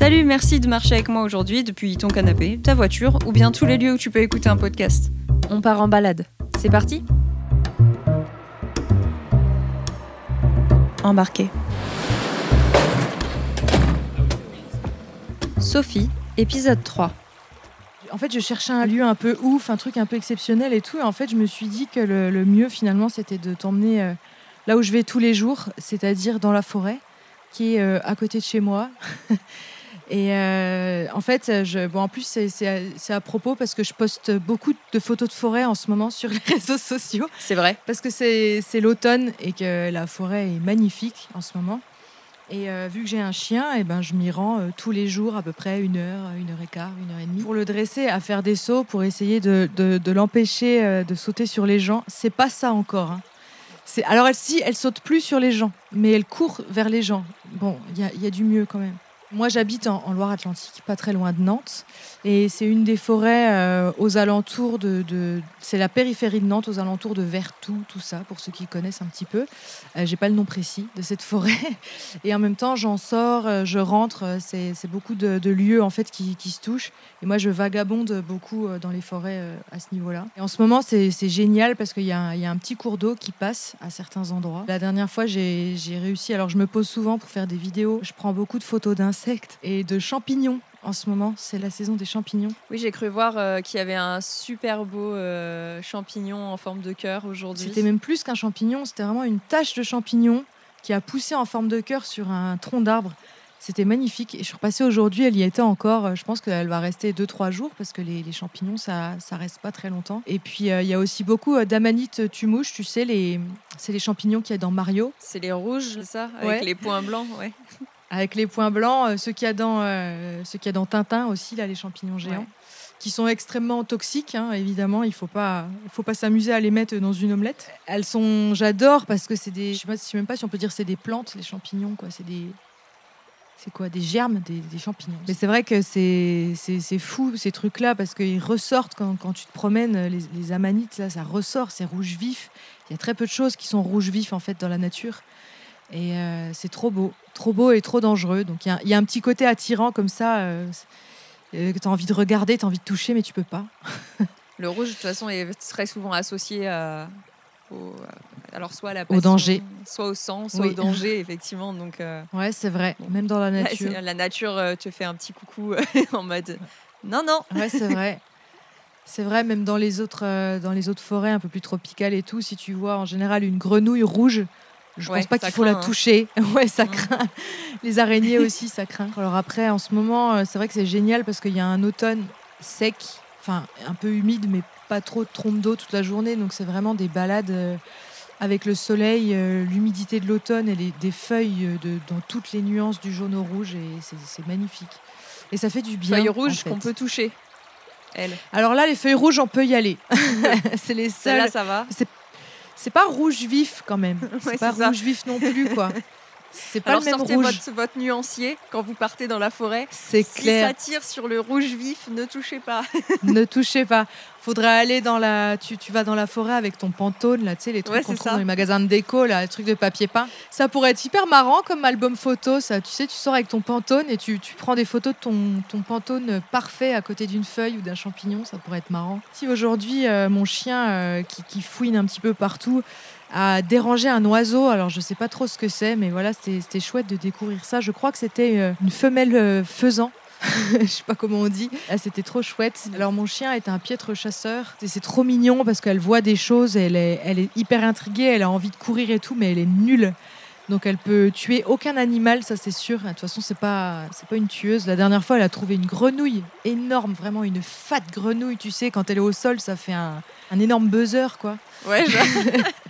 Salut, merci de marcher avec moi aujourd'hui depuis ton canapé, ta voiture ou bien tous les lieux où tu peux écouter un podcast. On part en balade. C'est parti Embarqué. Sophie, épisode 3. En fait, je cherchais un lieu un peu ouf, un truc un peu exceptionnel et tout. Et en fait, je me suis dit que le, le mieux, finalement, c'était de t'emmener euh, là où je vais tous les jours, c'est-à-dire dans la forêt, qui est euh, à côté de chez moi. Et euh, en fait, je, bon, en plus, c'est- à, propos parce que je poste beaucoup de photos de forêt en ce moment sur les réseaux sociaux. C'est vrai. Parce que c'est l'automne et que la forêt est magnifique en ce moment. Et euh, vu que j'ai un chien, et ben, je m'y rends euh, tous les jours à peu près une heure, une heure et quart, une heure et demie. Pour le dresser, à faire des sauts, pour essayer de, de- de l'empêcher de sauter sur les gens. C'est pas ça encore. hein. Alors elle, si, elle saute plus sur les gens, mais elle court vers les gens. Bon, il y a, il y a du mieux quand même. Moi, j'habite en, Loire-Atlantique, pas très loin de Nantes. Et c'est une des forêts euh, aux alentours de. c'est la périphérie de Nantes, aux alentours de Vertou, tout ça, pour ceux qui connaissent un petit peu. Euh, J'ai pas le nom précis de cette forêt. Et en même temps, j'en sors, euh, je rentre. euh, C'est beaucoup de, lieux en fait qui, se touchent. Et moi, je vagabonde beaucoup dans les forêts à ce niveau-là. Et en ce moment, c'est génial parce qu'il y, a un- il y a un petit cours d'eau qui passe à certains endroits. La dernière fois, j'ai réussi. Alors, je me pose souvent pour faire des vidéos. Je prends beaucoup de photos d'insectes et de champignons. En ce moment, c'est la saison des champignons. Oui, j'ai cru voir euh, qu'il y avait un super beau euh, champignon en forme de cœur aujourd'hui. C'était même plus qu'un champignon, c'était vraiment une tache de champignon qui a poussé en forme de cœur sur un tronc d'arbre. C'était magnifique. Et je suis repassée aujourd'hui, elle y était encore. Je pense qu'elle va rester 2-3 jours parce que les, les champignons, ça ça reste pas très longtemps. Et puis, euh, il y a aussi beaucoup euh, d'amanites tumouches, tu sais, les, c'est les champignons qu'il y a dans Mario, C'est les rouges, c'est ça Avec Ouais. les points blancs, ouais. avec les points blancs, euh, ceux qu'il y, a dans, euh, ceux qu'il y a dans Tintin aussi, là, les champignons géants. Ouais. qui sont extrêmement toxiques, hein, évidemment. Il faut pas, faut pas s'amuser à les mettre dans une omelette. Elles sont, j'adore parce que c'est des, je sais même pas si on peut dire c'est des plantes, les champignons, quoi. C'est des, c'est quoi, des germes, des, des champignons. Mais c'est vrai que c'est, fou ces trucs-là parce qu'ils ressortent quand, quand tu te promènes. Les, les amanites là, ça ressort, c'est rouge vif. Il y a très peu de choses qui sont rouge vif en fait dans la nature. Et euh, c'est trop beau, trop beau et trop dangereux. Donc il y a- il y, a un petit côté attirant comme ça. euh, euh, que tu as envie de regarder, tu as envie de toucher, mais tu peux pas. Le rouge, de toute façon, est très souvent associé à, au, alors soit à la Au danger. soit au sang, soit Oui. au danger, effectivement. Donc, euh, Ouais, c'est vrai, même dans la nature. la nature euh, te fait un petit coucou en mode non, non. Ouais, c'est vrai. C'est vrai, même dans les, autres, euh, dans les autres forêts un peu plus tropicales et tout, si tu vois en général une grenouille rouge, je Ouais, pense pas qu'il faut la hein. toucher. Ouais, ça Mm. craint. Les araignées aussi, ça craint. Alors après, en ce moment, euh, c'est vrai que c'est génial parce qu'il y a un automne sec, enfin un peu humide, mais pas trop de trompe d'eau toute la journée. Donc c'est vraiment des balades euh, avec le soleil, euh, l'humidité de l'automne et les, des feuilles de, dans toutes les nuances du jaune au rouge. Et c'est- magnifique. Et ça fait du bien. Feuilles en rouges fait. qu'on peut toucher. Elle. Alors là, les feuilles rouges, on peut y aller. c'est les seules. ça va. C'est pas rouge vif quand même. Ouais, C'est pas c'est ça. rouge vif non plus, quoi. C'est pas Alors le même sortez rouge. votre, votre nuancier quand vous partez dans la forêt. C'est Si clair. ça tire sur le rouge vif, ne touchez pas. ne touchez pas. Faudrait aller dans la. Tu, tu vas dans la forêt avec ton pantone, là, tu sais, les trucs Ouais, qu'on trouve ça. dans les magasins de déco, là, les trucs de papier peint. Ça pourrait être hyper marrant comme album photo, ça. Tu sais, tu sors avec ton pantone et tu, tu prends des photos de ton, ton pantone parfait à côté d'une feuille ou d'un champignon, ça pourrait être marrant. Si aujourd'hui, euh, mon chien euh, qui, qui fouine un petit peu partout a dérangé un oiseau, alors je sais pas trop ce que c'est, mais voilà, c'était chouette de découvrir ça. Je crois que c'était euh, une femelle euh, faisan. je sais pas comment on dit. Ah, c'était trop chouette. Alors mon chien est un piètre chasseur. C'est trop mignon parce qu'elle voit des choses, elle est, elle est hyper intriguée, elle a envie de courir et tout, mais elle est nulle. Donc elle peut tuer aucun animal, ça c'est sûr. De toute façon, c'est pas, c'est pas une tueuse. La dernière fois, elle a trouvé une grenouille énorme, vraiment une fat grenouille. Tu sais, quand elle est au sol, ça fait un, un énorme buzzer, quoi. Ouais, je-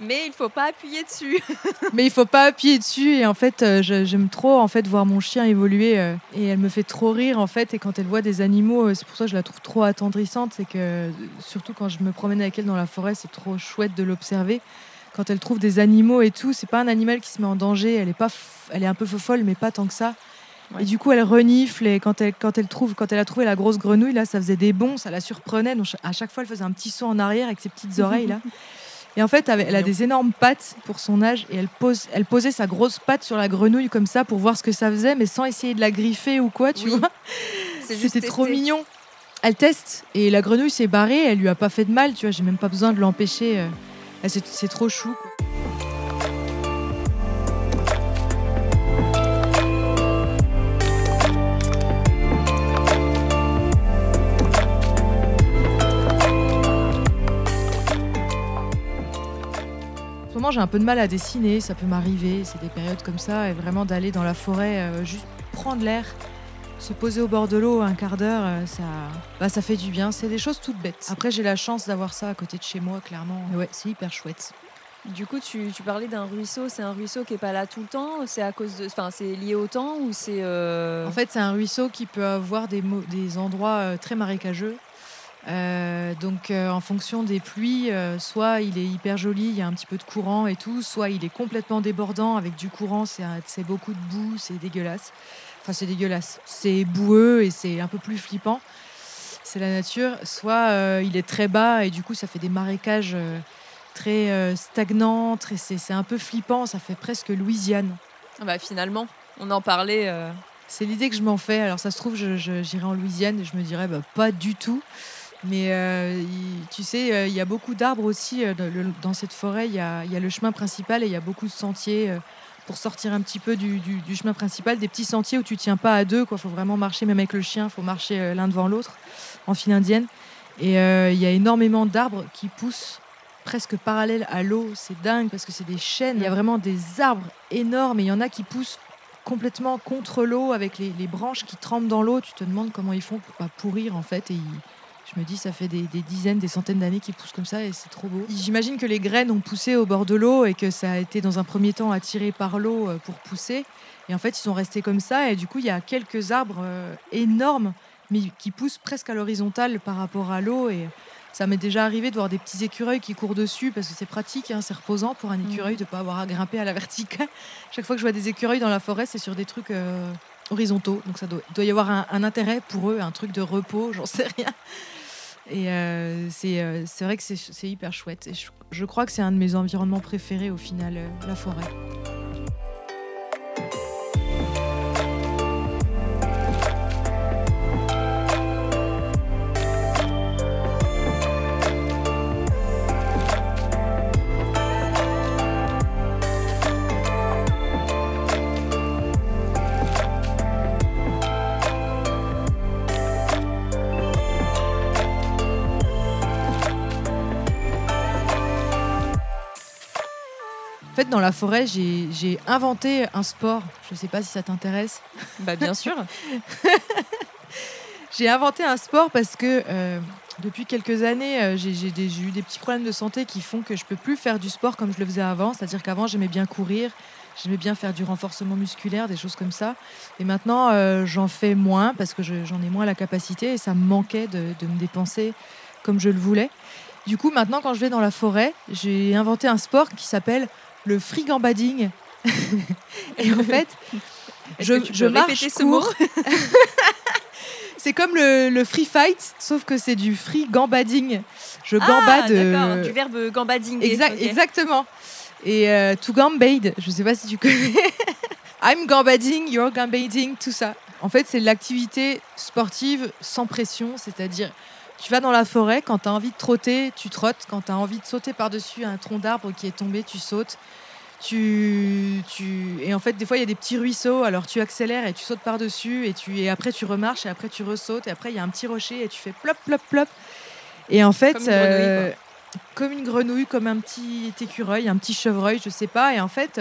Mais il faut pas appuyer dessus. Mais il faut pas appuyer dessus. Et en fait, euh, j'aime trop en fait voir mon chien évoluer. euh, et elle me fait trop rire en fait. Et quand elle voit des animaux, euh, c'est pour ça que je la trouve trop attendrissante. C'est que surtout quand je me promène avec elle dans la forêt, c'est trop chouette de l'observer. Quand elle trouve des animaux et tout, c'est pas un animal qui se met en danger. Elle est pas, elle est un peu folle, mais pas tant que ça. Ouais. Et du coup, elle renifle et quand elle, quand elle trouve, quand elle a trouvé la grosse grenouille là, ça faisait des bonds, ça la surprenait. Donc à chaque fois, elle faisait un petit saut en arrière avec ses petites oreilles là. Et en fait, elle a des énormes pattes pour son âge et elle, pose, elle posait sa grosse patte sur la grenouille comme ça pour voir ce que ça faisait, mais sans essayer de la griffer ou quoi, tu vois. C'était trop mignon. Elle teste et la grenouille s'est barrée, elle lui a pas fait de mal, tu vois, j'ai même pas besoin de l'empêcher. Euh. C'est trop chou. J'ai un peu de mal à dessiner, ça peut m'arriver, c'est des périodes comme ça, et vraiment d'aller dans la forêt, euh, juste prendre l'air, se poser au bord de l'eau un quart d'heure, euh, ça, bah, ça fait du bien. C'est des choses toutes bêtes. Après, j'ai la chance d'avoir ça à côté de chez moi, clairement. ouais, c'est hyper chouette. Du coup, tu, parlais d'un ruisseau. C'est un ruisseau qui est pas là tout le temps. C'est à cause de, enfin, c'est lié au temps ou c'est. Euh, en fait, c'est un ruisseau qui peut avoir des, des endroits très marécageux. Euh, donc euh, en fonction des pluies, euh, soit il est hyper joli, il y a un petit peu de courant et tout, soit il est complètement débordant avec du courant, c'est beaucoup de boue, c'est dégueulasse. Enfin c'est dégueulasse, c'est boueux et c'est un peu plus flippant. C'est la nature. Soit il est très bas et du coup ça fait des marécages très stagnants, c'est un peu flippant, ça fait presque Louisiane. Ah bah finalement, on en parlait. C'est l'idée que je m'en fais. Alors ça se trouve, j'irai en Louisiane et je me dirais bah, pas du tout. Mais euh, tu sais, euh, il y a beaucoup d'arbres aussi euh, dans cette forêt. Il y a, le chemin principal et il y a beaucoup de sentiers pour sortir un petit peu du, chemin principal. Des petits sentiers où tu tiens pas à deux. Il faut vraiment marcher, même avec le chien, il faut marcher l'un devant l'autre en file indienne. Et il y a énormément d'arbres qui poussent presque parallèles à l'eau. C'est dingue parce que c'est des chênes. Il y a vraiment des arbres énormes et il y en a qui poussent complètement contre l'eau avec les, branches qui trempent dans l'eau. Tu te demandes comment ils font pour pas pourrir en fait. Je me dis, ça fait des, dizaines, des centaines d'années qu'ils poussent comme ça et c'est trop beau. J'imagine que les graines ont poussé au bord de l'eau et que ça a été dans un premier temps attiré par l'eau euh, pour pousser. Et en fait, ils sont restés comme ça. Et du coup, il y a quelques arbres euh, énormes, mais qui poussent presque à l'horizontale par rapport à l'eau. Et ça m'est déjà arrivé de voir des petits écureuils qui courent dessus parce que c'est pratique, hein, c'est reposant pour un écureuil de ne pas avoir à grimper à la verticale. Chaque fois que je vois des écureuils dans la forêt, c'est sur des trucs euh, horizontaux. Donc ça doit, doit y avoir un, un, intérêt pour eux, un truc de repos, j'en sais rien. Et euh, euh, c'est vrai que c'est hyper chouette. Et je, crois que c'est un de mes environnements préférés au final, euh, la forêt. Fait, dans la forêt, j'ai inventé un sport. Je ne sais pas si ça t'intéresse. Bah, bien sûr. j'ai inventé un sport parce que euh, depuis quelques années, euh, j'ai eu des petits problèmes de santé qui font que je peux plus faire du sport comme je le faisais avant. C'est-à-dire qu'avant, j'aimais bien courir, j'aimais bien faire du renforcement musculaire, des choses comme ça. Et maintenant, euh, j'en fais moins parce que j'en ai moins la capacité et ça me manquait de, de me dépenser comme je le voulais. Du coup, maintenant, quand je vais dans la forêt, j'ai inventé un sport qui s'appelle le frigambading. et en fait, je, je marche ce mot c'est comme le, free fight, sauf que c'est du free gambading. Je ah, gambade. Euh, du verbe gambading. Exactement. Et euh, to gambade, je sais pas si tu connais. I'm gambading, you're gambading, tout ça. En fait, c'est l'activité sportive sans pression, c'est-à-dire tu vas dans la forêt, quand tu as envie de trotter, tu trottes. Quand tu as envie de sauter par-dessus un tronc d'arbre qui est tombé, tu sautes. Tu, tu... Et en fait, des fois, il y a des petits ruisseaux, alors tu accélères et tu sautes par-dessus, et, tu... et après, tu remarches, et après, tu ressautes, et après, il y a un petit rocher, et tu fais plop, plop, plop. Et en fait, comme une, grenouille, euh, comme, une grenouille, comme un petit écureuil, un petit chevreuil, je sais pas. Et en fait,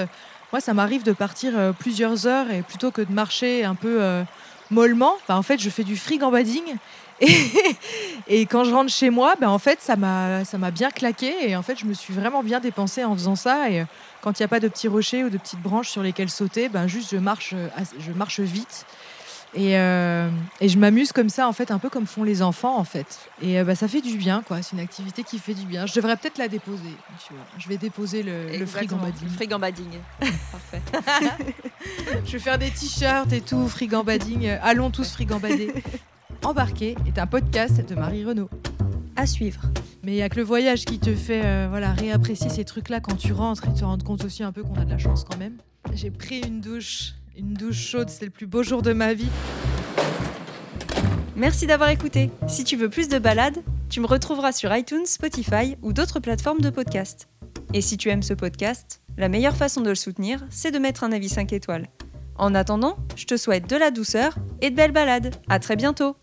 moi, ça m'arrive de partir euh, plusieurs heures, et plutôt que de marcher un peu euh, mollement, bah, en fait, je fais du free gambading. Et, quand je rentre chez moi, ben en fait, ça m'a, ça m'a bien claqué. Et en fait, je me suis vraiment bien dépensée en faisant ça. Et euh, quand il n'y a pas de petits rochers ou de petites branches sur lesquelles sauter, ben juste je marche, euh, je marche vite. Et, euh, et je m'amuse comme ça, en fait, un peu comme font les enfants, en fait. Et ben, ça fait du bien, quoi. C'est une activité qui fait du bien. Je devrais peut-être la déposer. Tu vois. Je vais déposer le, le frigambading. Frigambading. Parfait. je vais faire des t-shirts et tout, frigambading. Allons tous frigambader. Embarqué est un podcast de Marie Renaud. À suivre. Mais il n'y a que le voyage qui te fait euh, voilà, réapprécier ces trucs-là quand tu rentres et te rendre compte aussi un peu qu'on a de la chance quand même. J'ai pris une douche, une douche chaude, c'est le plus beau jour de ma vie. Merci d'avoir écouté. Si tu veux plus de balades, tu me retrouveras sur iTunes, Spotify ou d'autres plateformes de podcast. Et si tu aimes ce podcast, la meilleure façon de le soutenir, c'est de mettre un avis 5 étoiles. En attendant, je te souhaite de la douceur et de belles balades. À très bientôt!